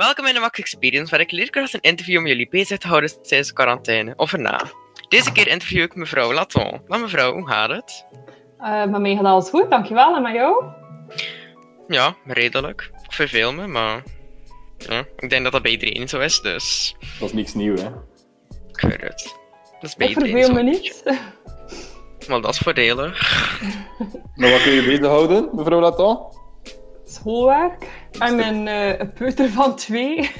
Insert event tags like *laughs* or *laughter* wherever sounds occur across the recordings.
Welkom in de Max Experience, waar ik leerkrachten interview om jullie bezig te houden tijdens de quarantaine of erna. Deze keer interview ik mevrouw Laton. Maar mevrouw, hoe gaat het? Uh, met mij gaat alles goed, dankjewel. En met jou? Ja, redelijk. Ik verveel me, maar ja, ik denk dat dat bij iedereen zo is, dus... Dat is niks nieuws, hè? Ik weet het. Dat is bij Ik iedereen verveel zo. me niet. Maar dat is voordelig. *laughs* Maar wat kun je bezighouden, mevrouw Laton? Schoolwerk. En een eh, een peuter van twee. *laughs*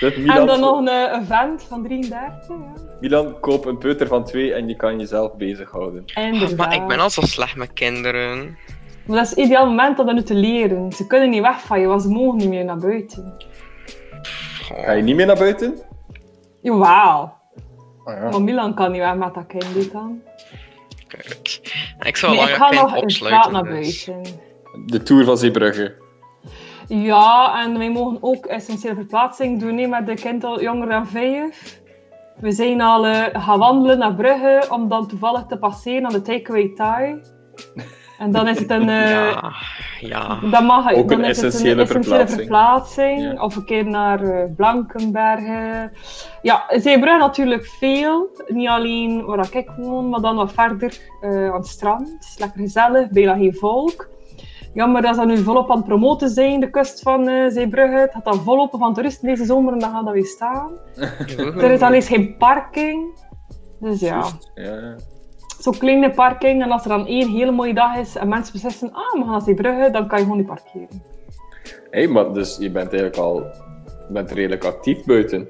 Dus Milan, En dan nog een, eh, een vent van 33. Ja. Milan, koop een peuter van twee en je kan jezelf bezighouden. Inderdaad. Maar ik ben al zo slecht met kinderen. Maar dat is het ideaal moment om dat nu te leren. Ze kunnen niet weg van je, want ze mogen niet meer naar buiten. Oh, Ga je niet meer naar buiten? Jawel. Ah, ja. Maar Milan kan niet weg met dat kind dit dan. kut. Ik zou Nee, al ik lang ga een nog kind opsluiten. naar dus. buiten. De Tour van Zeebrugge. Ja, en wij mogen ook essentiële verplaatsing doen hè, met de kind al jonger dan vijf. We zijn al eh, gaan wandelen naar Brugge om dan toevallig te passeren aan de Takeaway Thai. En dan is het een... *laughs* eh, Ja, ja. Dan mag Ook dan een is het essentiële een essentiële verplaatsing. verplaatsing. Ja. Of een keer naar eh, Blankenbergen. Ja, Zeebrugge natuurlijk veel. Niet alleen waar ik woon, maar dan wat verder eh, aan het strand. Lekker gezellig, bijna geen volk. Jammer dat ze nu volop aan het promoten zijn, de kust van eh, Zeebrugge. Het gaat dan volop van toeristen deze zomer en dan gaat dat weer staan. *laughs* Er is alleen geen parking. Dus ja, Ja. zo'n kleine parking. En als er dan één hele mooie dag is en mensen beslissen, ah, we gaan naar Zeebrugge, dan kan je gewoon niet parkeren. Hé, maar dus je bent eigenlijk al je bent redelijk actief buiten.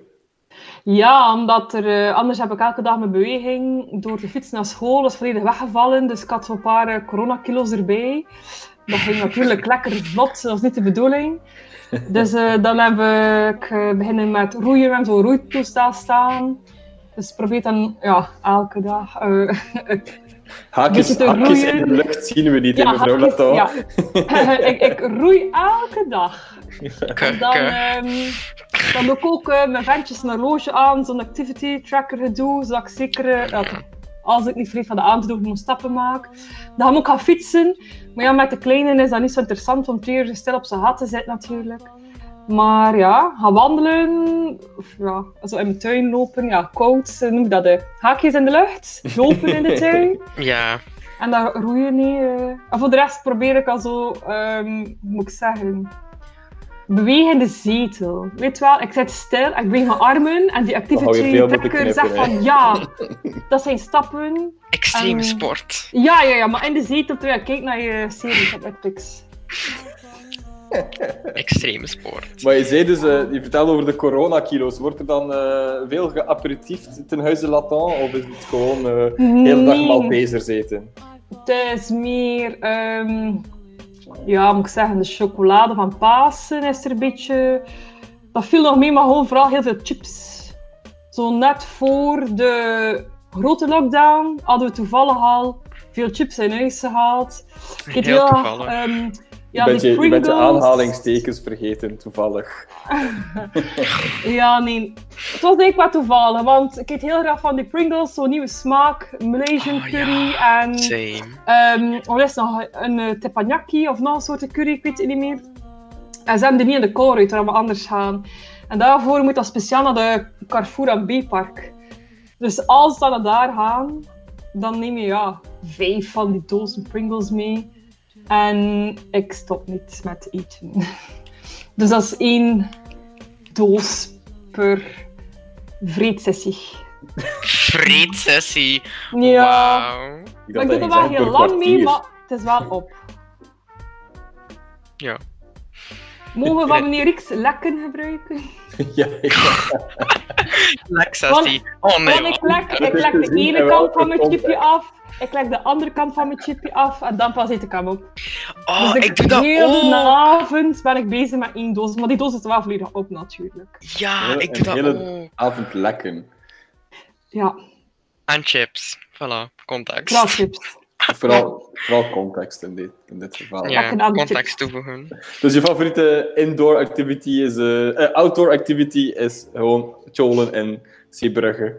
Ja, omdat er, eh, anders heb ik elke dag mijn beweging door de fiets naar school. Dat is volledig weggevallen, dus ik had zo'n paar eh, coronakilo's erbij. Dat ging natuurlijk lekker vlot, dat was niet de bedoeling. Dus eh, dan heb ik eh, beginnen met roeien, we hebben zo'n roeitoestel staan. Dus probeer dan ja, elke dag *laughs* het Haakjes, Beetje te haakjes in de lucht zien we niet, Ja, mevrouw Laton. ja. *laughs* *laughs* ik, ik roei elke dag. Dan, ehm, dan doe ik ook mijn ventjes een horloge aan, zo'n activity tracker gedoe, zodat ik zeker, dat als ik niet vrees van de te doen, gewoon stappen maak. Dan ga ik ook gaan fietsen. Maar ja, met de kleine is dat niet zo interessant, om twee uur stil op zijn gat te zitten natuurlijk. Maar ja, gaan wandelen, of ja, zo in mijn tuin lopen, ja, koud, eh, noem dat, de haakjes in de lucht, lopen in de *laughs* tuin. Ja, En dan roeien niet. eh. En voor de rest probeer ik al zo, ehm, hoe moet ik zeggen, bewegen in de zetel. Weet je wel, ik zit stil, ik beweeg mijn armen en die activity tracker zegt van ja, *laughs* dat zijn stappen. extreme Ehm, sport. Ja, ja, ja, maar in de zetel terwijl je kijkt naar je series op Netflix. *laughs* Extreme sport. Maar je zei dus, eh, je vertelde over de coronakilo's. Wordt er dan eh, veel geaperitiefd ten huize Latin? Of is het gewoon eh de hele dag Nee. Maltesers eten? Het is meer, ehm, ja, moet ik zeggen, de chocolade van Pasen is er een beetje. Dat viel nog mee, maar gewoon vooral heel veel chips. Zo net voor de grote lockdown hadden we toevallig al veel chips in huis gehaald. Ik weet Heel. Ehm, Je, ja, bent je, je bent de aanhalingstekens vergeten, toevallig. *laughs* Ja, nee. Het was eigenlijk wat toevallig, want ik eet heel graag van die Pringles, zo'n nieuwe smaak, Malaysian Oh, curry ja. en... Same. Ehm er is nog een uh, teppanyaki of nog een soort curry, ik weet het niet meer. En ze hebben die niet in de core uit, waar we anders gaan. En daarvoor moet dat speciaal naar de Carrefour en B-park. Dus als we dan daar gaan, dan neem je ja, vijf van die dozen Pringles mee. En ik stop niet met eten. *laughs* Dus dat is één doos per vreedsessie. Vreedsessie. Ja, Wauw. Ik ik doe er wel heel lang mee, maar het is wel op. Ja. Mogen we *laughs* van meneer Riks lekken gebruiken? *laughs* ja, ja. Lexassie. Oh nee. Want ik lek, ik lek de ene kant van mijn chipje af, ik leg de andere kant van mijn chipje af en dan pas eet ik hem op. Oh, dus ik doe dat heel de ook. avond ben ik bezig met één doos, maar die doos is wel volledig op natuurlijk. Ja, ik doe dat hele- ook. Avond lekken. Ja, En chips. Voilà, vooral chips. *laughs* Vooral, vooral context in dit, in dit geval. Ja, context toevoegen. Dus je favoriete indoor activity is... eh, eh, outdoor activity is gewoon cholen en Zeebrugge.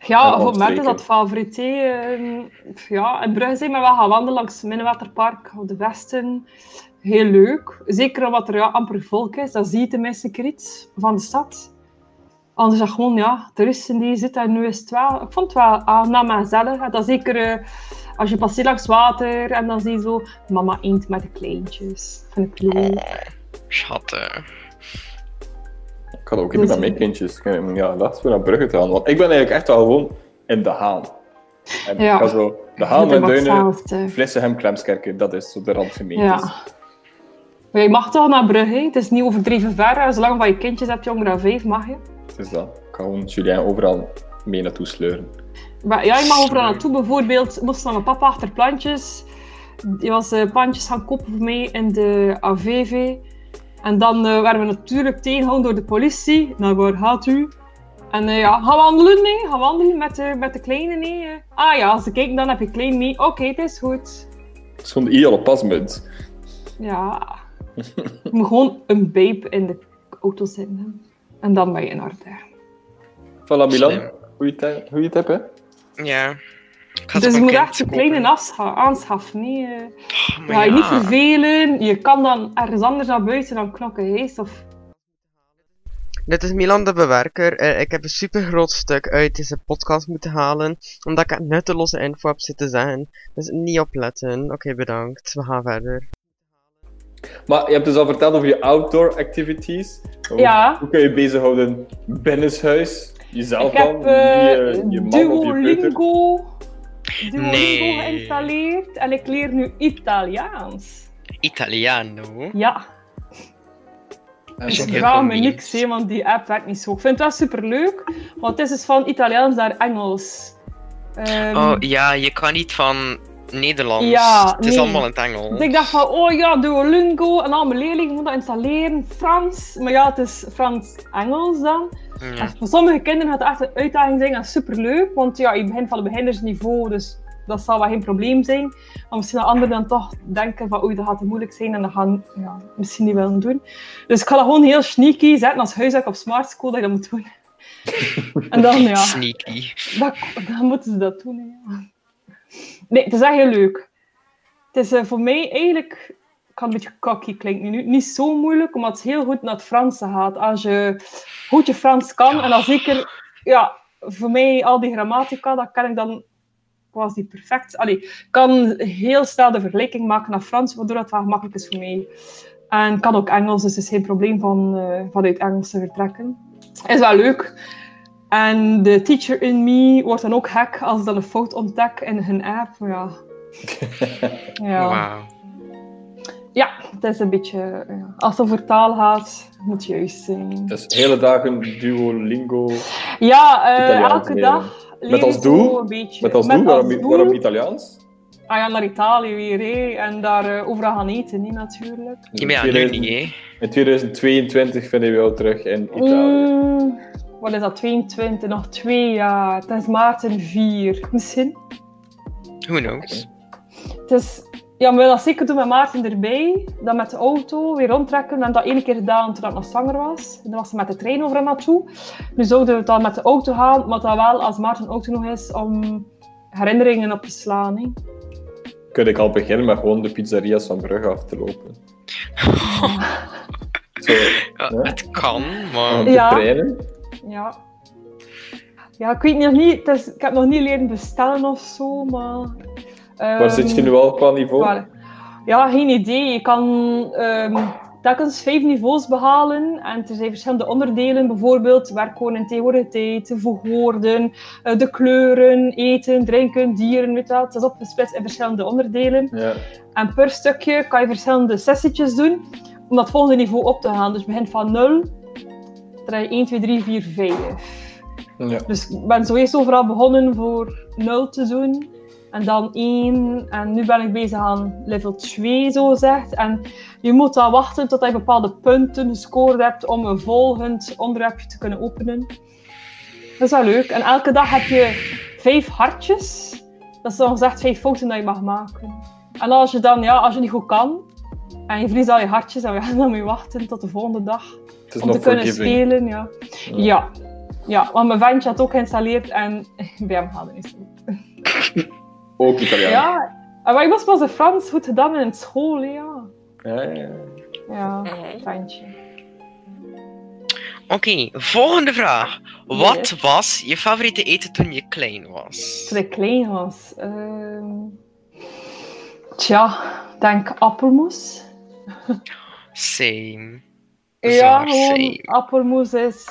Ja, op het moment is dat favoriet. hè. Ehm, ja, in Brugge zijn we wel gaan wandelen langs het Minnewaterpark op de Westen. Heel leuk. Zeker omdat er ja, amper volk is. Dan zie je tenminste iets van de stad. Anders dat gewoon ja, toeristen die zitten. En nu is het wel... Ik vond het wel aangenaam en gezellig. En dan zeker eh, als je passeert langs water en dan zie je zo mama eend met de kleintjes. Vind ik leuk. Oh, schatten. Ik had ook Dus- niet met mijn kindjes. Ja, dat is voor naar Brugge gaan. Want ik ben eigenlijk echt wel gewoon in De Haan. En Ja. ik ga zo De Haan en Duinen. Vlissegem, Klemskerken. Dat is zo de randgemeentes. Ja. Maar je mag toch naar Brugge. Het is niet overdreven ver. Zolang dat je kindjes hebt, jonger dan vijf, mag je. Dus dat. Ik ga gewoon Julien overal mee naartoe sleuren. Maar ja, je mag overal naartoe. Bijvoorbeeld moest naar mijn papa achter plantjes. Die was eh, plantjes gaan kopen voor mij in de AVV. En dan eh, werden we natuurlijk tegengehouden door de politie. Nou, waar gaat u? En eh, ja, gaan wandelen, nee. Gaan wandelen met de, met de kleine, nee. Ah ja, als ze kijken, dan heb je klein mee. Oké, het is goed. Het is gewoon de ideale pasmunt. Ja. *laughs* Je moet gewoon een babe in de auto zitten. En dan ben je in orde. Voilà, Milan. Goeie ti- Goeie tip, hè? Ja. Dus zo je moet echt een kind kleine aanschaffen. Nee. eh. Oh, Ga je ja. niet vervelen. Je kan dan ergens anders naar buiten dan knokken heest. Of... Dit is Milan de Bewerker. Eh, ik heb een super groot stuk uit deze podcast moeten halen, omdat ik nutteloze info heb zitten zeggen. Dus niet opletten. Oké, bedankt. We gaan verder. Maar je hebt dus al verteld over je outdoor activities. Hoe, Ja. Hoe kun je bezighouden binnenshuis? Jezelf Ik dan? heb Niet, eh, je man of je? Duolingo, Nee. geïnstalleerd. En ik leer nu Italiaans. Italiano. Ja. Je heel vraag me niks, hè, want die app werkt niet zo. Ik vind het wel superleuk, want het is dus van Italiaans naar Engels. Ehm, Oh ja, je kan niet van Nederlands. Ja, het is nee. allemaal in het Engels. Dus ik dacht van, oh ja, Duolingo, en al mijn leerlingen moeten dat installeren, Frans. Maar ja, het is Frans-Engels dan. Ja. En voor sommige kinderen gaat het echt een uitdaging zijn, dat is superleuk. Want ja, je begint van het beginnersniveau, dus dat zal wel geen probleem zijn. Maar misschien dat anderen dan toch denken van, oei, dat gaat te moeilijk zijn en dat gaan ja, misschien niet willen doen. Dus ik ga dat gewoon heel sneaky zetten als huiswerk op Smart School, dat je dat moet doen. *laughs* en dan, ja, Sneaky. dat, dan moeten ze dat doen. hè, ja. Nee, het is echt heel leuk. Het is eh, voor mij eigenlijk, ik kan een beetje cocky klinken nu, niet zo moeilijk, omdat het heel goed naar het Franse gaat. Als je goed je Frans kan, en dan zeker, ja, voor mij al die grammatica, dat kan ik dan quasi perfect. Allee, ik kan heel snel de vergelijking maken naar Frans, waardoor het wel gemakkelijk is voor mij. En ik kan ook Engels, dus het is geen probleem van, eh, vanuit Engels te vertrekken. Is wel leuk. En de teacher in me wordt dan ook gek als ze dan een fout ontdekt in hun app. Ja. *laughs* ja. Wauw. ja, het is een beetje... Ja. Als het over taal gaat, moet het juist zijn. Dus hele dagen Duolingo. Ja, eh, elke leren. dag Met als ik doel? Een beetje. Met als Met doel, waarom, als doel- waarom Italiaans? Ah ja, naar Italië weer. En daar eh, overal gaan eten, hè, natuurlijk. Ja, maar ja, nu 2000 niet, hè. in 2022 vinden we jou terug in Italië. Mm, wat is dat, 22? Nog twee jaar. Het is maart en vier. Misschien. Who knows? Het is, ja, we willen dat zeker doen met Maarten erbij. Dan met de auto weer rondtrekken. We hebben dat één keer gedaan toen ik nog zwanger was. Dan was ze met de trein overal naartoe. Nu zouden we dan met de auto gaan, maar dan wel als Maarten ook nog is om herinneringen op te slaan. Hè. Kun ik al beginnen met gewoon de pizzeria's van Brugge af te lopen. *laughs* Zo, Ja. Het kan, maar... de Ja. treinen. Ja. Ja, ik weet nog niet. Het is, ik heb nog niet leren bestellen of zo, maar... Waar zit je nu al qua niveau? Waar- Ja, geen idee. Je kan ehm telkens vijf niveaus behalen. En er zijn verschillende onderdelen. Bijvoorbeeld tijd, de voegwoorden, eh, de kleuren, eten, drinken, dieren, weet wel. Het is opgesplitst in verschillende onderdelen. Ja. En per stukje kan je verschillende sessietjes doen om dat volgende niveau op te gaan. Dus je begint van 0, je 1, 2, 3, 4, 5. Ja. Dus ik ben zojuist overal begonnen voor 0 te doen. En dan 1. En nu ben ik bezig aan level 2, zo gezegd. En je moet dan wachten tot je bepaalde punten gescoord hebt om een volgend onderwerpje te kunnen openen. Dat is wel leuk. En elke dag heb je vijf hartjes. Dat is dan gezegd vijf fouten dat je mag maken. En als je dan, ja, als je niet goed kan, en je verliest al je hartjes, dan, ja, dan moet je wachten tot de volgende dag Het is om te kunnen forgiving. spelen. Ja. ja. Ja, want mijn ventje had ook geïnstalleerd en *laughs* bij hem gaat het niet goed. *laughs* Ook Italiaans. Ja, maar ik was pas in Frans goed gedaan in school, ja. Ja, ja, ja. Ja, ventje. Oké, volgende vraag. Wat was je favoriete eten toen je klein was? Toen ik klein was. ehm tja, denk appelmoes. Same. Ja, Bizar, gewoon same. appelmoes is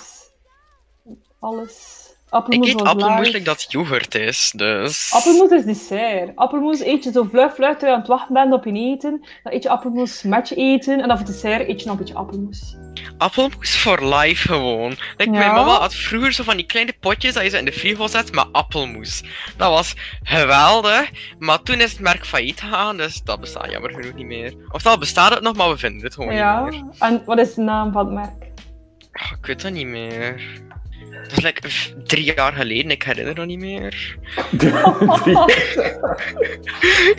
alles. Ik Appelmoes eet was appelmoes like dat yoghurt is, dus... Appelmoes is dessert. Appelmoes eet je zo vlug, vlug, terwijl je aan het wachten bent op je eten. Dan eet je appelmoes met je eten. En dan voor dessert eet je nog een beetje appelmoes. Appelmoes voor life gewoon. Like, Mijn mama had vroeger zo van die kleine potjes dat je zo in de frigo zet met appelmoes. Dat was geweldig, maar toen is het merk failliet gegaan, dus dat bestaat jammer genoeg niet meer. Oftewel bestaat het nog, maar we vinden het gewoon Ja. niet meer. En wat is de naam van het merk? Ah, ik weet dat niet meer. Dat is like drie jaar geleden, ik herinner dat niet meer. *laughs*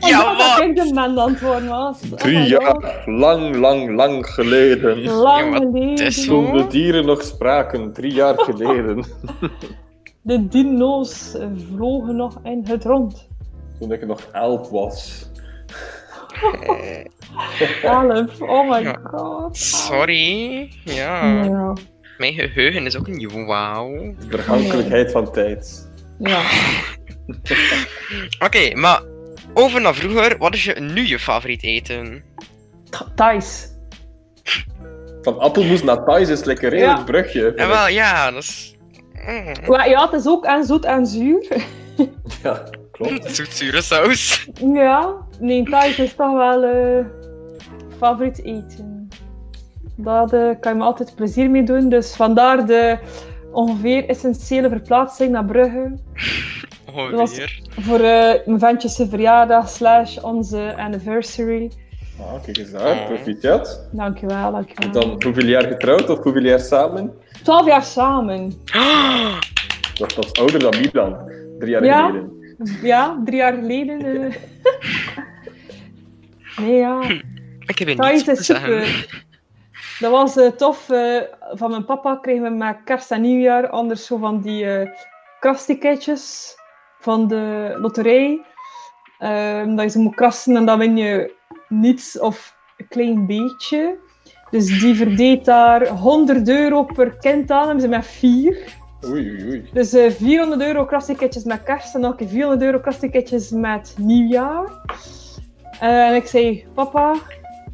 Ja, wat? ik de man was. Oh Drie jaar, lang, lang, lang geleden. Lang Ja, geleden. Toen de dieren nog spraken, drie jaar geleden. *laughs* De dino's vlogen nog in het rond. Toen ik nog elf was. *laughs* Elf, oh my Ja. god. Sorry. Ja. Ja. Mijn geheugen is ook niet wauw. De vergankelijkheid van tijd. ja. Oké, maar over naar vroeger. Wat is je, nu je favoriet eten? Thijs. Van appelmoes naar Thais is lekker een Ja. brugje. Ja, wel, ja, dat is... Mm. Maar ja, het is ook en zoet en zuur. Ja, klopt. *laughs* Zoetzure saus. Ja, nee, Thais is toch wel eh favoriet eten. Daar kan je me altijd plezier mee doen. Dus vandaar de ongeveer essentiële verplaatsing naar Brugge. Ongeveer. Voor eh, mijn ventjes zijn verjaardag slash onze anniversary. Ah, kijk eens daar, proficiat. Dankjewel, dankjewel. Dan hoeveel jaar getrouwd of hoeveel jaar samen? 12 jaar samen. *gasps* Dat, dat is ouder dan Milan. Drie jaar Ja? geleden. Ja, drie jaar geleden. eh. *laughs* Nee, ja. Ik heb je niets is zeggen. super. *laughs* Dat was eh, tof. eh, van mijn papa kregen we met kerst en nieuwjaar anders zo van die eh krasticketjes van de loterij. Ehm, dat je ze moet krassen en dan win je niets of een klein beetje. Dus die verdeed daar 100 euro per kind aan. Hebben ze met vier. Oei, oei, oei. Dus eh 400 euro krasticketjes met kerst en een keer 400 euro krasticketjes met nieuwjaar. En ik zei, papa,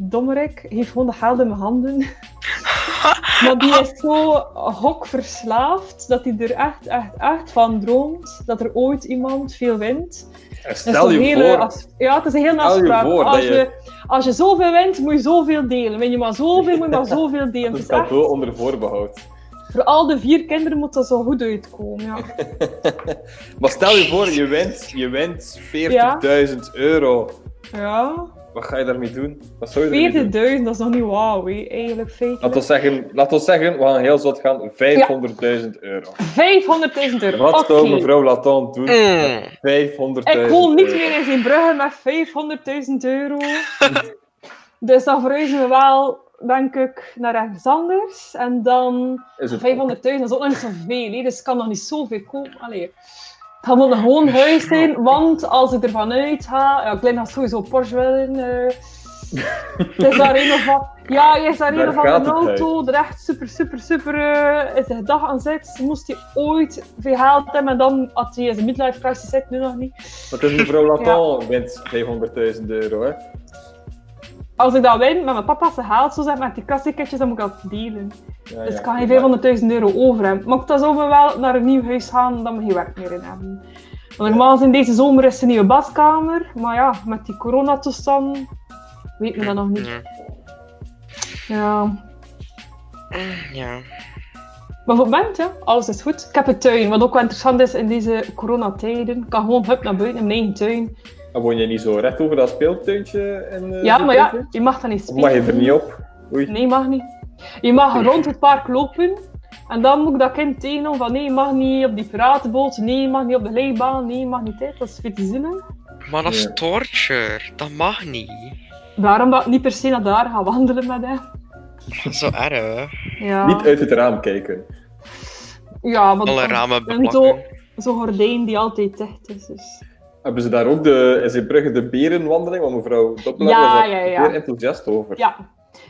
dommerik, geef gewoon de geld in mijn handen. *laughs* maar die is zo hokverslaafd dat hij er echt, echt, echt van droomt dat er ooit iemand veel wint. En stel je hele voor, as- Ja, het is een hele je afspraak. voor dat Als je- je, als je zoveel wint, moet je zoveel delen. Win je maar zoveel, moet je maar zoveel delen. dat is echt, onder voorbehoud. voor al de vier kinderen moet dat zo goed uitkomen. Ja. *laughs* Maar stel je voor, je wint, je wint 40.000 euro. ja. Wat ga je daarmee doen? Wat zou je ermee doen? 40.000, dat is nog niet wauw, hè, eigenlijk Laat feitelijk. ons zeggen, laat ons zeggen, we gaan heel zot gaan, 500.000 euro. 500.000 euro. Wat zou mevrouw Laton doen? Mm. 500.000 Ik woon niet meer in zijn bruggen met 500.000 euro. *laughs* dus dan verhuizen we wel, denk ik, naar ergens anders. En dan Is het 500.000, dat is ook nog niet zoveel, dus ik kan nog niet zoveel kopen. Allee. Het gaat wel een gewoon huis zijn, want als ik ervan uitga, ja, Glenn had sowieso Porsche willen. eh het is daar een of wat, ja, je is daar een of andere het auto, er echt super, super, super uh, is de gedag aan zit. Moest hij ooit veel geld hebben en dan had hij zijn midlife crisis zit, nu nog niet. Wat is mevrouw Laton wint 500.000 euro, hè? Als ik dat win, met mijn papa zijn geld zo zeg, met die kastikketjes, dan moet ik dat delen. Ja, Dus ik kan geen 500.000 euro over hebben. Maar ik dan zou we wel naar een nieuw huis gaan, dan we geen werk meer in hebben. Want normaal in deze zomer is een nieuwe badkamer. Maar ja, met die coronatoestand weet men dat nog niet. Ja. Ja. Mm, ja. Maar voor het moment, ja, alles is goed. Ik heb een tuin, wat ook wel interessant is in deze coronatijden. Ik kan gewoon hup naar buiten in mijn eigen tuin. En woon je niet zo recht over dat speeltuintje? In, eh, Ja, maar ja, je mag dat niet Of spelen. mag je er niet op? Oei. Nee, mag niet. Je mag rond het park lopen. En dan moet ik dat kind tegenhouden van nee, je mag niet op die piratenboot, nee, je mag niet op de leibaan, nee, je mag niet dit. Dat is veel te zinnen. Maar dat is Ja. torture. Dat mag niet. Daarom dat ik niet per se naar daar ga wandelen met hem. Dat is *laughs* zo erg. Ja. Niet uit het raam kijken. Ja, want Alle ramen en beplakken. zo, zo'n gordijn die altijd dicht is. Dus. Hebben ze daar ook de, is in Brugge de berenwandeling? Want mevrouw Doppelaar Ja, was daar ja, ja. zeer enthousiast over. Ja.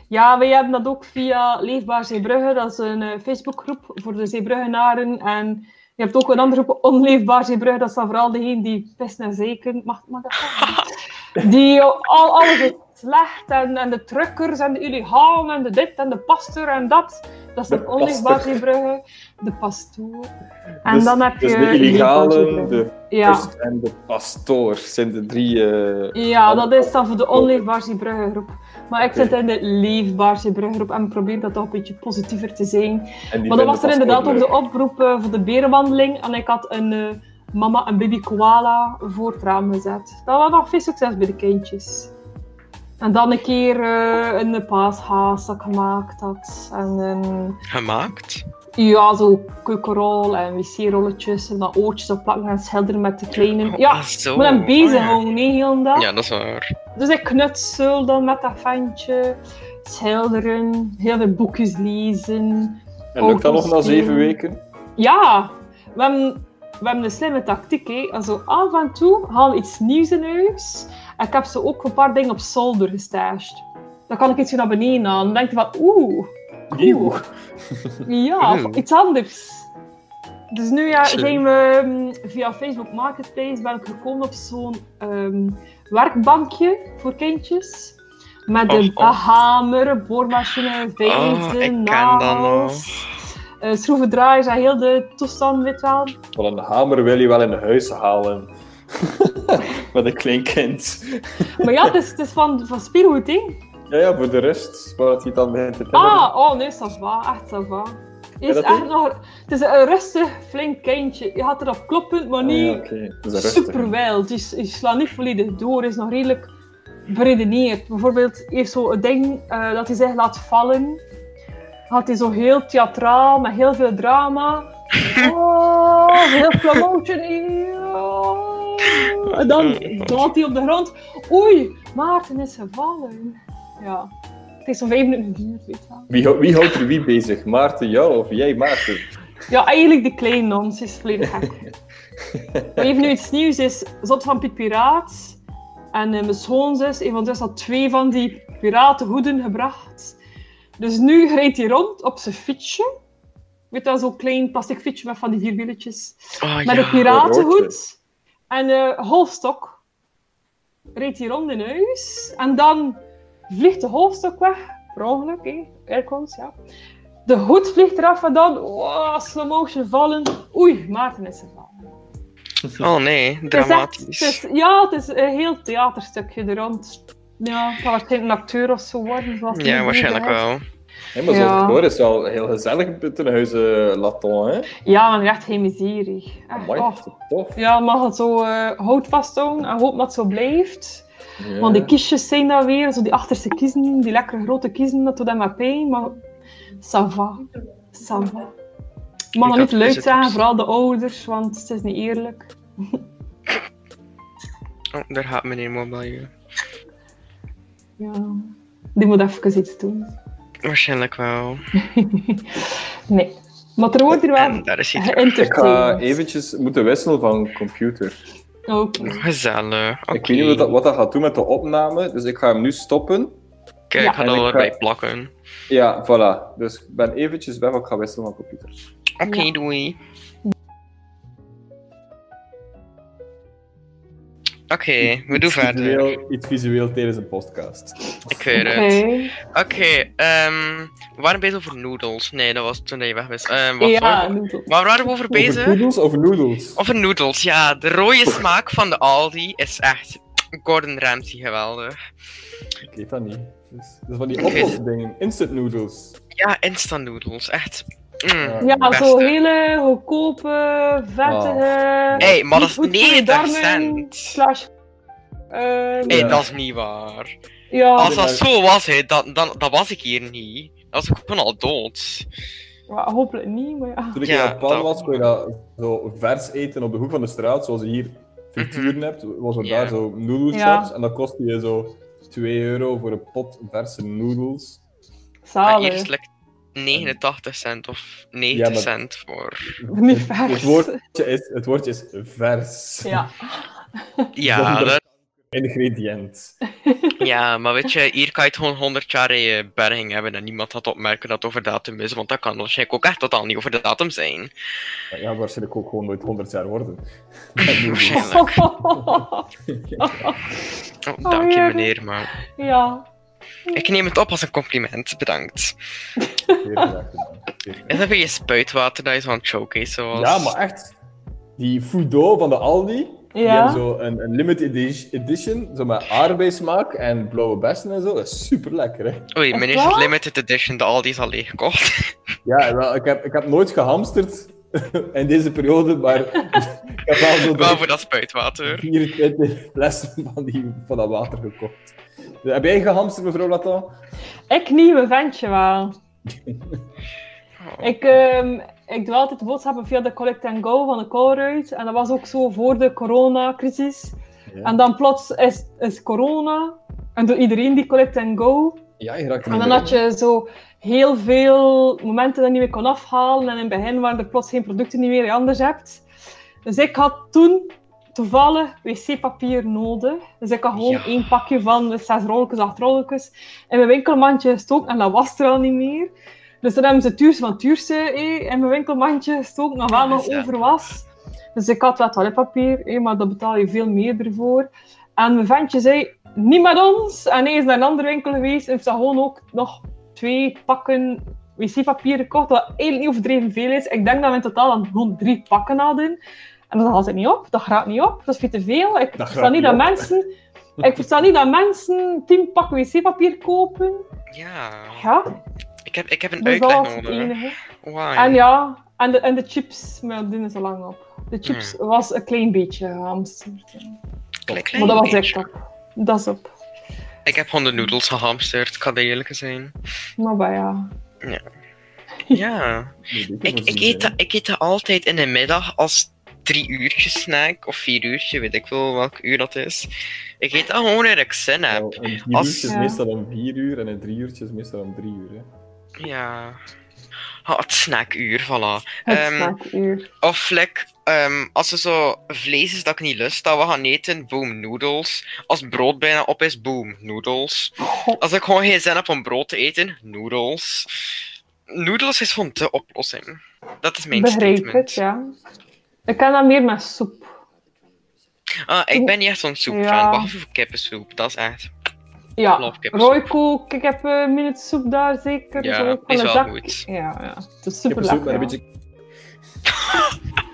ja, wij hebben dat ook via Leefbaar Zeebrugge. Dat is een eh, Facebookgroep voor de Zeebruggenaren. En je hebt ook een andere groep, Onleefbaar Zeebrugge. Dat is dan vooral degene die pissen en zeiken. Mag, mag dat? *laughs* Die al, alles slecht. En, en de truckers en de illegalen en de dit en de pastor en dat. Dat is De Onleefbaar. Zeebrugge. De pastoor. En Dus- dan heb je dus de Leefbaar illegalen, Zeebrugge. de Ja. En de pastoor zijn de drie... eh, Ja, dat is dan voor de onleefbaar Zeebrugge groep. Maar ik zit in de leefbaar Zeebrugge groep en probeer dat toch een beetje positiever te zijn. Maar dan was er inderdaad ook de oproep eh, voor de berenwandeling. En ik had een eh, mama en baby koala voor het raam gezet. Dat was nog veel succes bij de kindjes. En dan een keer eh, een paashaas dat ik gemaakt had. En een, Gemaakt? Ja, zo keukenrol en wc-rolletjes. En dan oortjes op plakken en schilderen met de kleine. Oh, Ja, ah, zo. moet hem bezig Oh, ja. houden, nee, heel dag. Ja, dat is waar. Dus ik knutsel dan met dat ventje, schilderen, heel veel boekjes lezen. En lukt dat nog na zeven weken? Ja, we hebben, we hebben een slimme tactiek. Hè. Also, af en toe halen we iets nieuws in huis. En ik heb ze ook een paar dingen op zolder gestashed. Dan kan ik iets naar beneden aan. Dan denk je van, oeh, *laughs* Ja, of iets anders. Dus nu ja, zijn we mm, via Facebook Marketplace ben ik gekomen op zo'n ehm, werkbankje voor kindjes. Met een Oh, hamer, boormachine, vijzen, Oh, nagels, eh, schroevendraaiers en heel de toestand, weet wel. Van een hamer wil je wel in huis halen. *laughs* Met een klein kind. Maar ja, het is, het is van, van hè. Ja, ja, voor de rust, waar het hij dan begint te timmeren. Ah, oh nee, ça va, echt ça va. Is, dat echt nog, het is een rustig, flink kindje. Je gaat erop kloppen, maar Ah, niet... ja. Dat rustig. super wild. Je, je slaat niet volledig door, is nog redelijk beredeneerd. Bijvoorbeeld, heeft zo een ding eh, dat hij zich laat vallen. Had hij zo heel theatraal, met heel veel drama. *laughs* Oh, heel slow motion. ja. *laughs* En dan valt hij op de grond. Oei, Maarten is gevallen. Ja, het is zo'n vijf minuten geduurd, weet je wel. Wie, wie houdt er wie bezig? Maarten, jou of jij Maarten? Ja, eigenlijk de kleine nons is volledig gek. *laughs* Maar even nu iets nieuws is Zot van Piet Piraat. En eh, mijn schoonzus, een van zus, had twee van die piratenhoeden gebracht. Dus nu rijdt hij rond op zijn fietsje. Weet je wel, zo'n klein plastic fietsje met van die vier wieltjes. Oh, Met ja. een piratenhoed en een golfstok. Rijdt hij rond in huis. En dan vliegt de golfstok weg. Per ongeluk. Airquotes, ja. De hoed vliegt eraf en dan, oh, slow motion vallen. Oei, Maarten is gevallen. Oh nee, Het is echt- dramatisch. het is- ja, het is een heel theaterstukje er rond. Ja, het kan waarschijnlijk een acteur of zo worden. zoals Ja, waarschijnlijk wel. Hé, maar Ja. zoals ik hoor is het wel heel gezellig ten huize Laton, hè? Ja, maar echt geen miserie. Echt, Amai, oh. tof. Ja, mag het zo eh hout vasthouden en hoop dat het zo blijft. Ja. Want die kistjes zijn daar weer, zo die achterste kiezen, die lekkere grote kiezen, dat doet hem maar pijn, maar ça va. Ça va. Ik mag nog Ik had niet luid visitors. zeggen, vooral de ouders, want het is niet eerlijk. *laughs* Oh, daar gaat meneer Mobile. Ja. Die moet even iets doen. Waarschijnlijk wel. *laughs* Nee. Maar er wordt hier wel En daar is. Ik ga eventjes moeten wisselen van computer. Oké. Gezellig. Oké. Ik weet niet wat dat, wat dat gaat doen met de opname, dus ik ga hem nu stoppen. Kijk, Ja. ik ga er ga- bij plakken. Ja, voilà. Dus ik ben eventjes weg, ik ga wisselen van computer. Oké, Ja. doei. Oké, we doen verder. visueel- Iets visueel tijdens een podcast. Ik weet Oké. het. Oké, ehm, we waren bezig over noodles. Nee, dat was toen je weg was. Ehm, wat Ja, we- noedel. waar waren we over Over bezig? noedels of noedels? Over noodles, ja. De rode smaak van de Aldi is echt Gordon Ramsay geweldig. Ik weet dat niet. Dus, dus van die oplosdingen, instant noodles. Ja, instant noodles, echt. Mm, Ja, beste. zo hele goedkope, vettige... Hey, maar dat is niet goed voor je 90 darmen, cent. Slash... ehm, Ja. dat is niet waar. ja, Als dat zo was, hè, dan, dan, dan was ik hier niet. Dan was ik gewoon al dood. ja, hopelijk niet, maar ja. Toen ik Ja, in Japan dat- was, kon je dat zo vers eten op de hoek van de straat, zoals je hier frituren hebt. Was er daar zo noodleshops Ja. en dat kostte je zo 2 euro voor een pot verse noodles. Maar hier is Zalig. Het like 89 cent of 90 Ja, maar- cent voor. Niet Het vers. woordje is, het woordje is vers. Ja. *laughs* Ja, dat, Ingrediënt. ja, maar weet je, hier kan je het gewoon 100 jaar in je berging hebben en niemand gaat opmerken dat het over datum is, want dat kan waarschijnlijk ook echt totaal niet over de datum zijn. Ja, waarschijnlijk ook gewoon nooit 100 jaar worden. *laughs* Waarschijnlijk. *laughs* Oh, dank je, heerlijk. meneer, maar ja. Ik neem het op als een compliment. Bedankt. Is dat weer je spuitwater dat je zo aan het showcase was? Ja, maar echt. Die Fudo van de Aldi, die Ja. hebben zo een, een limited edi- edition, zo met aardbeismaak en blauwe bessen en zo. Dat is super lekker, hè. Oei, mijn is het waar? limited edition, de Aldi is al leeggekocht. Ja, wel, ik, heb, ik heb nooit gehamsterd *laughs* in deze periode, maar *laughs* ik heb wel zo Wel voor dat spuitwater. 24 flessen van, die, van dat water gekocht. Heb jij gehamsterd, mevrouw Latin? Ik nieuwe ventje wel. Oh. Ik, ehm, ik doe altijd boodschappen via de Collect and Go van de Colruyt. En dat was ook zo voor de coronacrisis. Ja, En dan plots is, is corona. En doet iedereen die Collect and Go. Ja je raakt En dan had je zo heel veel momenten dat je niet meer kon afhalen. En in het begin waren er plots geen producten niet meer die je anders hebt. Dus ik had toen toevallig wc-papier nodig. Dus ik had gewoon Ja. één pakje van de zes rolletjes, acht rolletjes in mijn winkelmandje gestoken. En dat was er al niet meer. Dus dan hebben ze het duurste van eh, in mijn winkelmandje gestoken, nog wel nog over was. Dus ik had wel toiletpapier, eh, maar daar betaal je veel meer ervoor. En mijn ventje zei, niet met ons. En hij is naar een andere winkel geweest en heeft dan gewoon ook nog twee pakken wc-papier gekocht, wat eigenlijk niet overdreven veel is. Ik denk dat we in totaal dan gewoon drie pakken hadden. En dat had ik niet op, dat gaat niet op, dat is veel te veel. Ik versta niet dat op. mensen... Ik versta niet dat mensen tien pakken wc-papier kopen. Ja, Ja, ik heb, ik heb een dat is uitleg nodig. enige. Why? En ja, en de, en de chips, maar die is al lang op. De chips was een klein beetje gehamsterd. Klein, klein Maar dat was echt op. Dat is op. Ik heb gewoon de noedels gehamsterd, ik kan de eerlijke zijn. Maar bij ja. Ja, *laughs* ik, eet dat, ik eet dat altijd in de middag als drie uurtjes snack, of vier uurtje, weet ik wel welk uur dat is. Ik eet dat gewoon in ik zin heb. Wel, Een vier Als- uurtje is Ja. meestal om vier uur en een drie uurtje is meestal om drie uur. Hè. Ja. Oh, het snackuur, voilà. Het Ehm, snackuur. Of like, ehm, als er zo vlees is dat ik niet lust, dat we gaan eten, boom, noedels. Als brood bijna op is, boom, noedels. Als ik gewoon geen zin heb om brood te eten, noedels. Noedels is gewoon de oplossing. Dat is mijn Begrijp statement. het, ja. Ik ken dat meer met soep. Ah, ik ben niet echt zo'n soepfan, Ja. behalve voor kippensoep. Dat is echt... Ja. Royco, ik heb een minute soep daar zeker. Ja, is wel zak. goed. Ja, ja. Het is super lekker. met een beetje *laughs*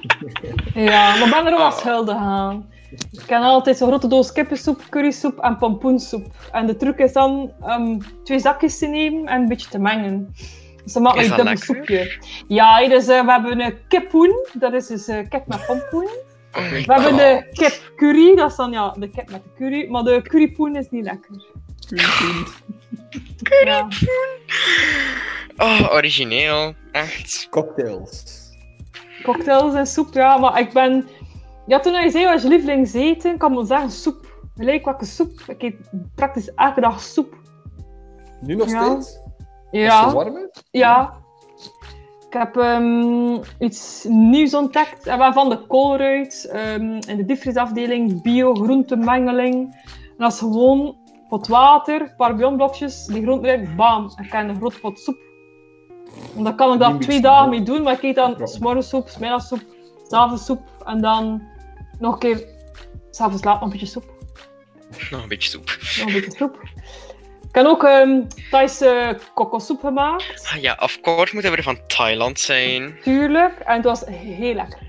Ja, maar ik ben er ook Oh. wel schuldig aan. Ik ken altijd zo'n grote doos kippensoep, currysoep en pompoensoep. En de truc is dan um, twee zakjes te nemen en een beetje te mengen. Dus dan maak Is ik dat dubbel soepje. Ja, dus we hebben een kippoen, dat is dus eh, kip met pompoen. Oh We hebben God. de kip curry, dat is dan ja, de kip met de curry. Maar de currypoen is niet lekker. Ja. Oh, origineel. Echt. Cocktails. Cocktails en soep, ja, maar ik ben... Ja, toen hij zei, wat je lievelingseten? Kan wel zeggen soep. Gelijk welke soep. Ik eet praktisch elke dag soep. Nu nog Ja. steeds? Als Ja, warm ja. Ik heb ehm, iets nieuws ontdekt. En van de koolruit. ehm, in de diepvriesafdeling. Bio groentemengeling. En dat is gewoon pot water, een paar bouillonblokjes, die groenten bam. Ik heb een grote pot soep. En dan kan ik daar twee dagen mee doen, maar ik eet dan Ja. s'morgensoep, s'middagsoep, s'avondsoep en dan nog een keer s'avonds laat nog een beetje soep. Nog een beetje soep. Nog een beetje soep. Ik heb ook um, Thaise kokossoep gemaakt, Ah Ja, of course moeten we er van Thailand zijn. tuurlijk. En het was heel lekker.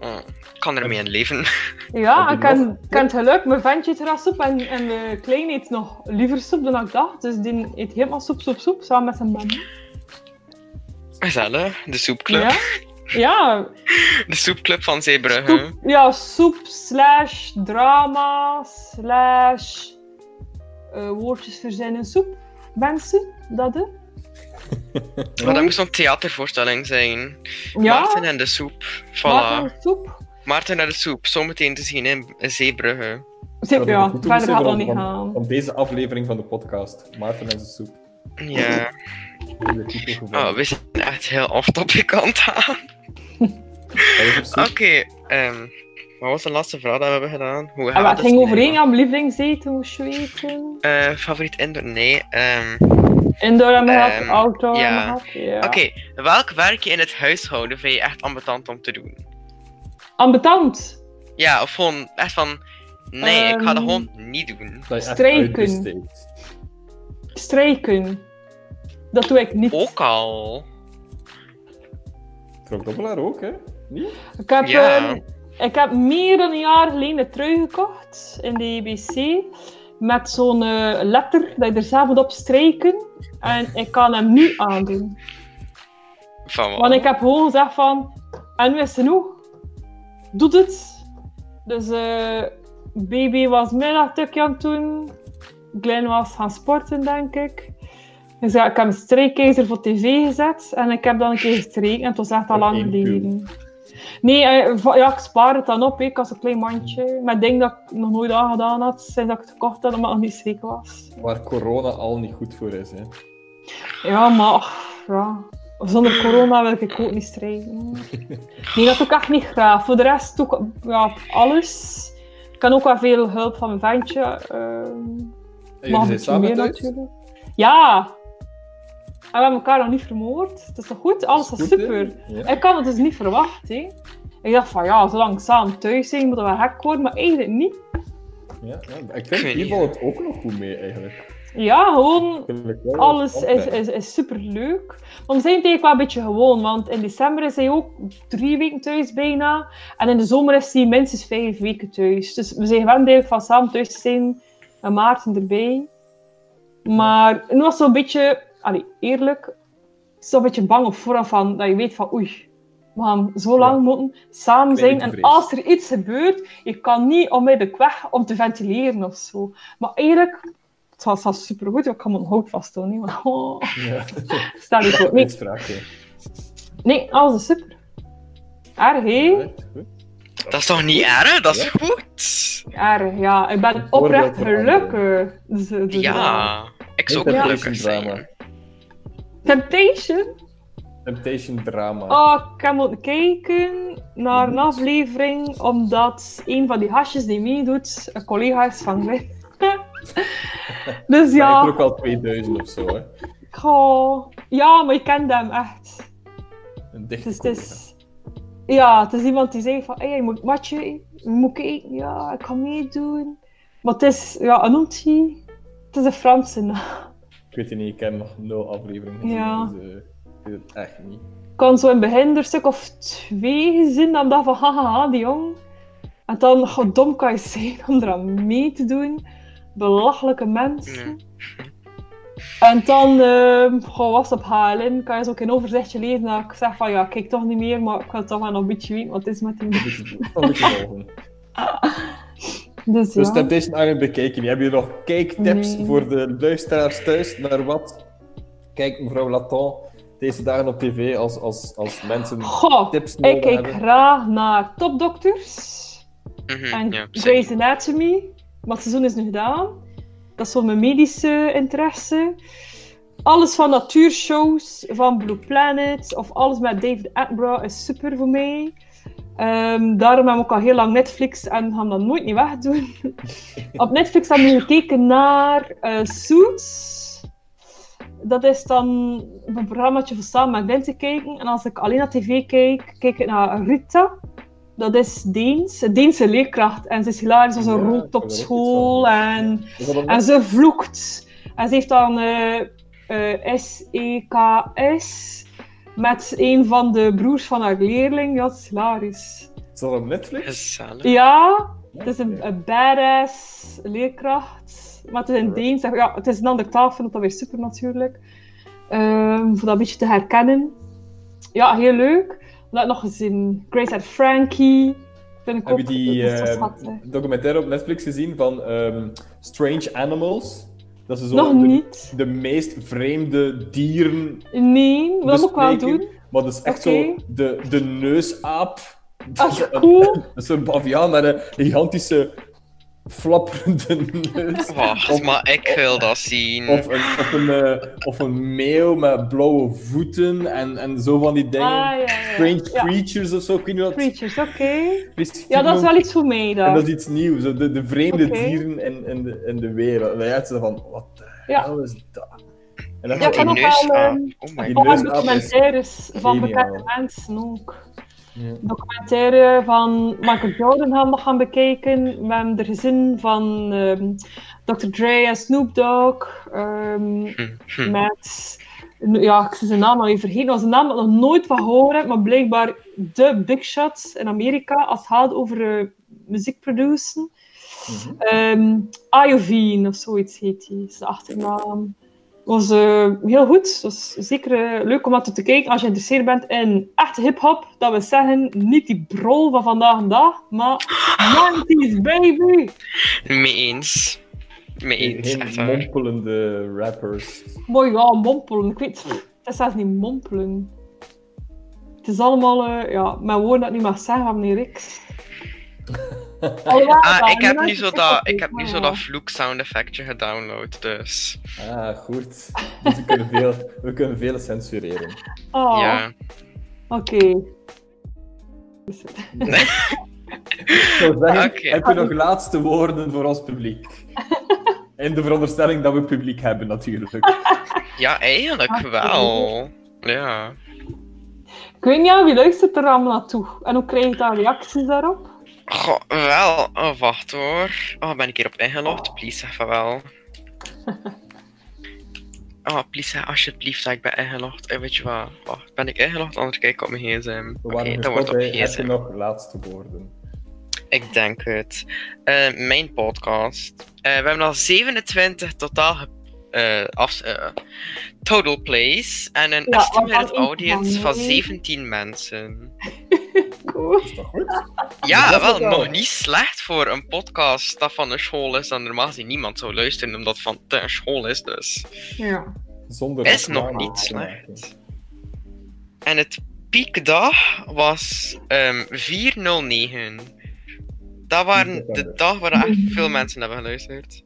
Ik kan ermee in leven. Ja, ik ik heb het geluk, mijn ventje eet graag soep en, en de kleine eet nog liever soep dan ik dacht. Dus die eet helemaal soep, soep, soep, samen met zijn mama. Gezellig, de soepclub. Ja, ja, *laughs* De soepclub van Zeebrugge. soep, ja, soep slash drama slash eh, woordjes verzinnen soep. Mensen, dat hè? Maar dat moest een theatervoorstelling zijn. Ja, Maarten en de soep. Voilà. Maarten, soep. Maarten en de soep, zometeen te zien in Zeebrugge. Dat ja, verder gaat toegeven niet van- gaan. Van deze aflevering van de podcast. Maarten en zijn soep. Ja. de. Oh, we zijn echt heel off-topic aan het gaan. Op. Oké, ehm, wat was de laatste vraag dat we hebben gedaan? Hoe En gaat het ging over één lievelingseten, moest je weten? Eh, favoriet indoor? Nee. ehm, Indoor hebben we gehad, Ehm, outdoor ja. hebben we gehad. Ja. Oké, welk werkje in het huishouden vind je echt ambetant om te doen? Ambetant. Ja, of gewoon echt van. Nee, ik ga dat Ehm, gewoon niet doen. Uitbesteedt. Strijken. Dat doe ik niet. Ook al. Frank Dobbelaar ook, hè? Niet? Ik heb, Ja. ehm, ik heb meer dan een jaar geleden een trui gekocht in de EBC. Met zo'n eh, letter dat je er zelf moet op strijken. En ik kan hem nu aandoen. Van wat? Want ik heb gewoon gezegd van... En nu is het genoeg. Doe het. Dus eh baby was middagtukje aan het doen. Glenn was gaan sporten, denk ik. Dus ja, ik heb een strijkkijzer voor tv gezet. En ik heb dan een keer gestreken. En het was echt al lang geleden. Nee, eh, ja, ik spaar het dan op. Ik had een klein mandje. Met dingen dat ik nog nooit aangedaan had. Sinds dat ik het gekocht had, omdat het nog niet zeker was. Waar corona al niet goed voor is, hè? Ja, maar ja. Zonder corona wil ik ook niet strijden. *laughs* Nee, dat doe ik echt niet graag. Voor de rest doe ik ja, alles. Ik kan ook wel veel hulp van mijn ventje. ehm En maar jullie een samen meer thuis? natuurlijk. Ja! En we hebben elkaar nog niet vermoord. Het is toch goed? Alles Goed, hè? super. Ja. Ik had het dus niet verwacht. Hè. Ik dacht van ja, zolang we samen thuis zijn, moet dat wel gek worden. Maar eigenlijk niet. Ja, ja. Ik Ik vind hier niet, valt het ook nog goed mee, eigenlijk. Ja, gewoon alles is, is, is super leuk. Maar we zijn het eigenlijk wel een beetje gewoon, want in december is hij ook drie weken thuis bijna. En in de zomer is hij minstens vijf weken thuis. Dus we zijn gewend eigenlijk van samen thuis te zijn en Maarten erbij. Maar nu was het zo'n beetje, allee, eerlijk, zo'n beetje bang op voorhand van dat je weet van oei. We gaan zo lang Ja. moeten samen zijn. En als er iets gebeurt, je kan niet onmiddellijk weg om te ventileren of zo. Maar eigenlijk, het was, was supergoed. Ik kan mijn hoofd vastdoen. hè, maar, oh, Ja. stel je voor. Nee, nee, alles is super. Erg. Dat is toch niet erg? Dat is Ja. goed. Erg, ja. Ik ben oprecht gelukkig. Dus, eh, dus, eh, Ja. Ik zou ook Temptation gelukkig drama. zijn. Temptation? Temptation drama. Oh, ik heb moeten kijken naar een aflevering, omdat een van die hasjes die meedoet, een collega is van Glen. *laughs* dus Ja. Ik ook al 2000 of zo, hè. ik ga... Ja, maar je kent hem echt. Een dichte Dus het is... Ja, het is iemand die zegt van, hey, je moet matje, je moet kijken, ja, ik ga meedoen. Maar het is, ja, noemt hij? Het is een Franse naam. Ik weet het niet, ik heb nog nul afleveringen gezien, Ja. dus eh, ik weet het echt niet. Ik kan zo in het begin er een stuk of twee gezien, dan dacht ik van, haha, die jong. En dan, hoe dom kan je zijn om eraan mee te doen? Belachelijke mensen. En dan goh, was op HLN, kan je zo ook een overzichtje lezen dat ik zeg van, ja, ik kijk toch niet meer, maar ik wil toch wel nog een beetje weten wat het is met die mensen. beetje- *laughs* Een beetje volgen. *laughs* Dus Dus ja. Temptation Island bekeken. Hebben jullie nog kijktips Nee. voor de luisteraars thuis? Naar wat kijkt mevrouw Laton deze dagen op tv als, als, als mensen Goh, tips ik nodig kijk hebben? graag naar Top Doctors Mhm, en ja, Grey's Anatomy. Maar het seizoen is nu gedaan. Dat is voor mijn medische interesse. Alles van natuurshows, van Blue Planet of alles met David Attenborough is super voor mij. Ehm, daarom heb ik al heel lang Netflix en gaan dat nooit niet wegdoen. *laughs* Op Netflix hebben we gekeken naar eh, Suits. Dat is dan een programmaatje voor samen met Glenn te kijken. En als ik alleen naar tv kijk, kijk ik naar Rita. Dat is Deens, een Deense leerkracht. En ze is hilarisch, als ze Ja, ik op school. En, en ze vloekt. En ze heeft dan eh, eh, SEKS met een van de broers van haar leerling. Ja, dat is hilarisch. Is dat op Netflix? Ja, het is een, een badass leerkracht. Maar het is in Deens. Ja, het is een andere taal, ik vind dat weer super natuurlijk. Ehm, voor dat een beetje te herkennen. Ja, heel leuk. Dat ik nog gezien. Grace and Frankie. Heb je die is eh, schattig. documentaire op Netflix gezien van ehm, Strange Animals? Dat ze zo Nog de, niet. de meest vreemde dieren Nee, dat moet ik wel doen. Maar dat is echt zo de, de neusaap. Ah, *laughs* cool. Een soort baviaan met een gigantische flapperende neus. *laughs* Wacht, Of- maar ik wil dat zien. Of een, of, een, eh, of een meeuw met blauwe voeten en, en zo van die dingen. Ah, ja, ja. Strange Ja. creatures of zo. Ik weet niet wat het Creatures, oké. Ja, dat is wel iets voor mij En dan. dat is iets nieuws. De, de vreemde dieren in, in, de, in de wereld. En dan je zo van, wat de Ja. hel is dat? En dan Ja, gaat ik kan neus wel, aan. Oh. Oh, en documentaires van bekende mensen ook. Ja. Documentaire van Michael Jordan gaan we gaan bekijken. We hebben de gezin van ehm, Dr. Dre en Snoop Dogg. hm. met, ja, ik zijn naam al even vergeten. Dat was een naam dat ik nog nooit van gehoord heb, maar blijkbaar de big shots in Amerika als het gaat over eh, muziek produceren. Mhm. Ehm Iovine of zoiets heet die, is de achternaam. Was eh, heel goed. was zeker eh, leuk om dat te kijken als je geïnteresseerd bent in echte hip-hop. Dat we zeggen, niet die brol van vandaag de dag, maar 90s baby. Mee eens. Mee eens, echt mompelende rappers. Mooi, ja, mompelen. Ik weet, het is zelfs niet mompelen. Het is allemaal, eh, ja, mijn woorden dat niet mag zeggen van meneer Rix. Alhoewel, Ah, ik heb nu zo dat, ik heb nu zo dat vloek sound effectje gedownload, dus. Ah, goed. Dus we kunnen veel, we kunnen veel censureren. Oh, Ja. oké. Ik zou zeggen, Oké. heb je nog laatste woorden voor ons publiek? In de veronderstelling dat we publiek hebben, natuurlijk. Ja, eigenlijk Ah, wel. Ja. Ik weet niet wie luistert er allemaal naartoe. En hoe krijg je dan reacties daarop? Goh, wel. Oh, wacht hoor. Oh, ben ik hier op ingelogd? Please, zeg van wel. *laughs* Oh, please, zeg alsjeblieft dat ik ben ingelogd. Eh, weet je wat? Wacht, ben ik ingelogd? Anders kijk ik op mijn gsm. Oké, dat wordt op gestopt bij, heb je gsm. nog laatste woorden? Ik denk het. Eh, mijn podcast. Eh, we hebben al 27 totaal ge- eh, af, total plays en een Ja, estimated audience van van mij. 17 mensen. *laughs* Cool. Is dat goed? Ja, Dat wel nog niet slecht voor een podcast dat van een school is, dan normaal gezien niemand zou luisteren omdat het van te een school is, dus. Ja. Zonder Is nog niet slecht. En het piekdag was ehm 409. Dat waren de dag waar echt veel mensen hebben geluisterd.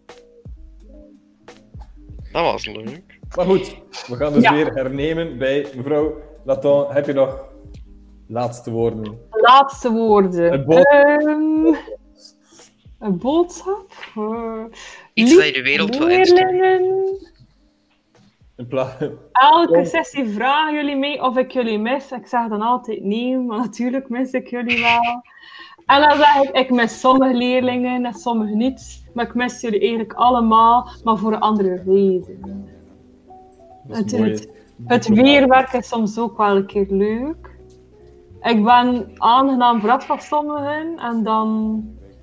Dat was leuk. Maar goed, we gaan dus Ja. weer hernemen bij mevrouw Laton. Heb je nog laatste woorden? Laatste woorden. Een boodschap. Ehm, een boodschap? Eh, Iets dat je de wereld wil insturen. leerlingen, In plaats... Elke Kom. sessie vragen jullie mee of ik jullie mis. Ik zeg dan altijd nee, maar natuurlijk mis ik jullie wel. En dan zeg ik, ik mis sommige leerlingen en sommige niet. Maar ik mis jullie eigenlijk allemaal, maar voor een andere reden. Dat Het, het, het weerwerk is soms ook wel een keer leuk. Ik ben aangenaam verrast van sommigen en dan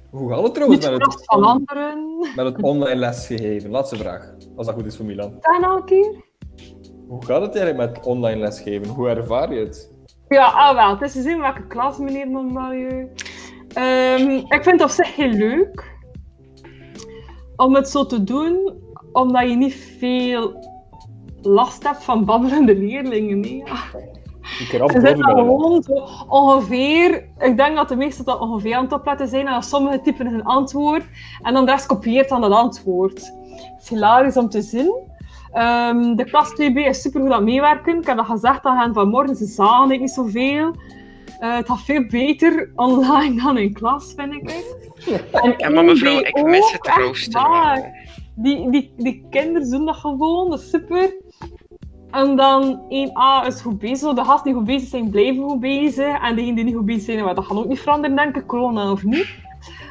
Hoe gaat het trouwens met het, van anderen. met het online lesgeven? Laatste vraag, als dat goed is voor Milan. Zeg nou een keer. Hoe gaat het eigenlijk met online lesgeven? Hoe ervaar je het? Ja, ah wel. Het is te zien welke klas, meneer Monmalieu. Ehm ik vind het op zich heel leuk om het zo te doen, omdat je niet veel last hebt van babbelende leerlingen. Nee. Ja. Ik Ze zitten gewoon zo ongeveer, ik denk dat de meesten dat ongeveer aan het opletten zijn, en dat sommigen typen een antwoord en dan de rest kopieert dan dat antwoord. Het is hilarisch om te zien. Ehm, de klas 2B is super goed aan het meewerken. Ik heb dat gezegd aan hen vanmorgen, ze zagen ik niet zoveel. Eh, het gaat veel beter online *laughs* dan in klas, vind ik. En Ja, maar mevrouw, 1B ik mis het echt rooster. Die, die, die kinderen doen dat gewoon, dat is super. En dan 1A is goed bezig. De gasten die goed bezig zijn, blijven goed bezig. En degenen die niet goed bezig zijn, dat gaat ook niet veranderen, denk ik, corona of niet.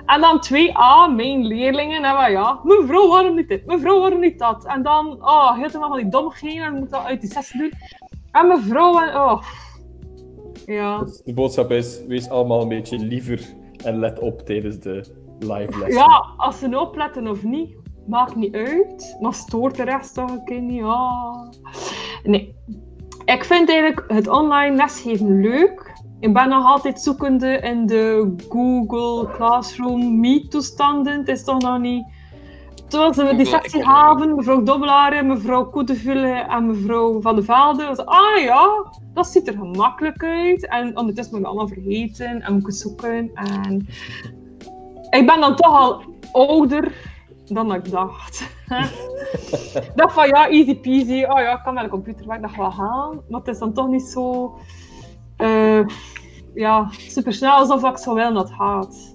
En dan 2A, mijn leerlingen. En wat ja, mevrouw, waarom niet dit? Mevrouw, waarom niet dat? En dan, oh, helemaal van die dommigheden. En moet dat uit die sessie doen. En mevrouw, en oh. Ja. Dus de boodschap is, wees allemaal een beetje liever en let op tijdens de live les. Ja, als ze opletten of niet, maakt niet uit. Maar stoort de rest toch een keer niet? Ja. Nee. Ik vind eigenlijk het online lesgeven leuk. Ik ben nog altijd zoekende in de Google Classroom Meet-toestanden. Het is toch nog niet... Zoals we die sectie ik- hebben, mevrouw Dobbelaren, mevrouw Koeteville en mevrouw Van de Velde. was, Ah ja, dat ziet er gemakkelijk uit. En ondertussen moet ik allemaal vergeten en moet ik het zoeken. En ik ben dan toch al ouder dan ik dacht. *laughs* ik dacht van ja, easy peasy. Oh ja, ik kan met een computer werken, dat gaat wel gaan. Maar het is dan toch niet zo eh, ja, super snel alsof ik zo wil dat het gaat.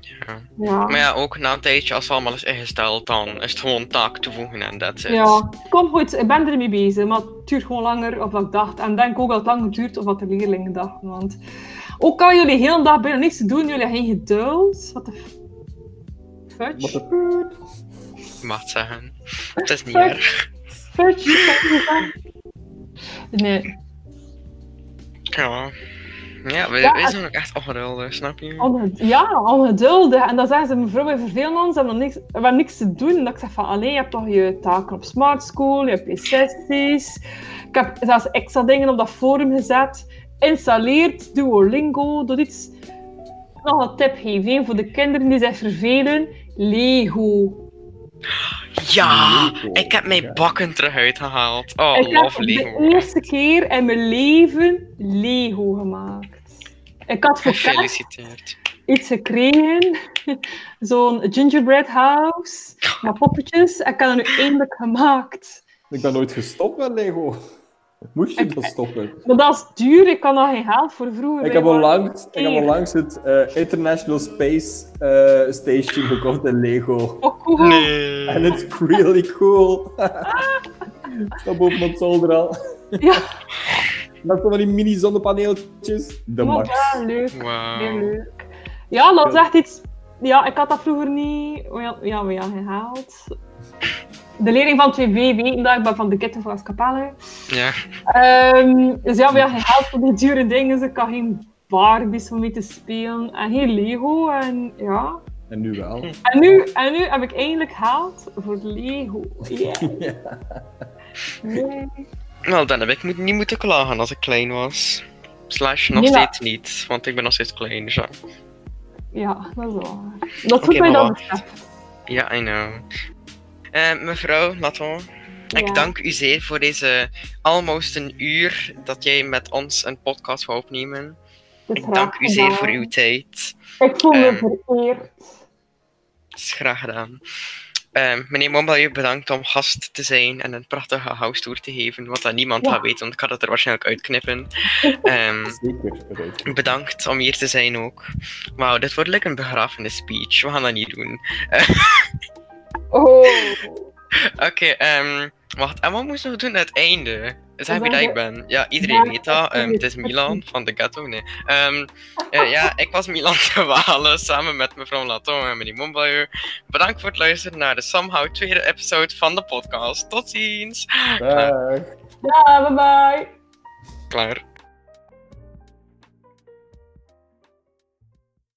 Ja. Ja. Maar ja, ook na een tijdje, als het allemaal is ingesteld, dan is het gewoon taak toevoegen en that's it. Ja, kom goed, ik ben ermee bezig, maar het duurt gewoon langer dan wat ik dacht. En ik denk ook dat het langer duurt dan wat de leerlingen dachten. Want ook al jullie heel de dag bijna niks te doen, jullie hebben geen geduld. Wat de fudge? the Mag zeggen. Het is niet erg. Fudge? Nee, Ja. Ja, we, Ja, we zijn ook echt ongeduldig, snap je? ja, ongeduldig. En dan zeggen ze, mevrouw, we vervelen ons, we hebben, niks, we hebben niks te doen. En dat ik zeg van, alleen je hebt toch je taken op Smart School, je hebt je sessies. Ik heb zelfs extra dingen op dat forum gezet. Installeert Duolingo, doe iets. Nog een tip geven voor de kinderen die zich vervelen. Lego. Ja! Lego, Ik heb mijn bakken terug uitgehaald. Oh, ik heb Lego. de eerste keer in mijn leven Lego gemaakt. Ik had voor Gefeliciteerd. iets gekregen. Zo'n gingerbread house. Met poppetjes. En ik heb dat nu eindelijk gemaakt. Ik ben nooit gestopt met Lego. Moest je dat stoppen? Maar dat is duur. Ik kan daar geen geld voor vroeger. Ik heb onlangs, ik heb onlangs het eh, International Space eh, Station gekocht in Lego. Oh, cool. Nee. En het is really cool. Ik sta boven op zolder al. Ja, Met van die mini zonnepaneeltjes. De max. ja, leuk. Heel leuk. Ja, dat is echt iets... Ja, ik had dat vroeger niet... Ja, ja we hadden gehaald. De leerling van 2B weten dat ik ben van de Kitten van Capelle. Ja. Ehm dus ja, we hadden geen geld voor die dure dingen. Dus ik had geen Barbies om mee te spelen. En geen Lego. En ja... En nu wel. En nu, en nu heb ik eindelijk geld voor Lego. *laughs* Yeah. Ja. Nee. Wel, dan heb ik moet, niet moeten klagen als ik klein was. Slash nog steeds niet, want ik ben nog steeds klein. Ja. Ja, dat is wel. Dat maar dat wat? beseft. Ja, I know. Eh, mevrouw Laton, ik dank u zeer voor deze almost een uur dat jij met ons een podcast wou opnemen. Ik dank u zeer voor uw tijd. Ik voel me Ehm, vereerd. is graag gedaan. Ehm, meneer Mombelje, bedankt om gast te zijn en een prachtige house tour te geven. Wat dat niemand Ja. gaat weten, want ik ga het er waarschijnlijk uitknippen. *laughs* Ehm, Zeker. bedankt om hier te zijn ook. Wauw, dit wordt lekker een begrafenis speech. We gaan dat niet doen. *laughs* Oh. Oké, ehm, wacht. En wat moesten we doen aan het einde? Zeg wie dat ik ben. Ja, iedereen weet dat. Ehm, het is. Milan van de Ghetto. Nee. Ehm, eh, ja, ik was Milan *laughs* de Walen samen met mevrouw Laton en meneer Mombaier. Bedankt voor het luisteren naar de Somehow tweede episode van de podcast. Tot ziens. Dag. Ja, bye bye. Klaar.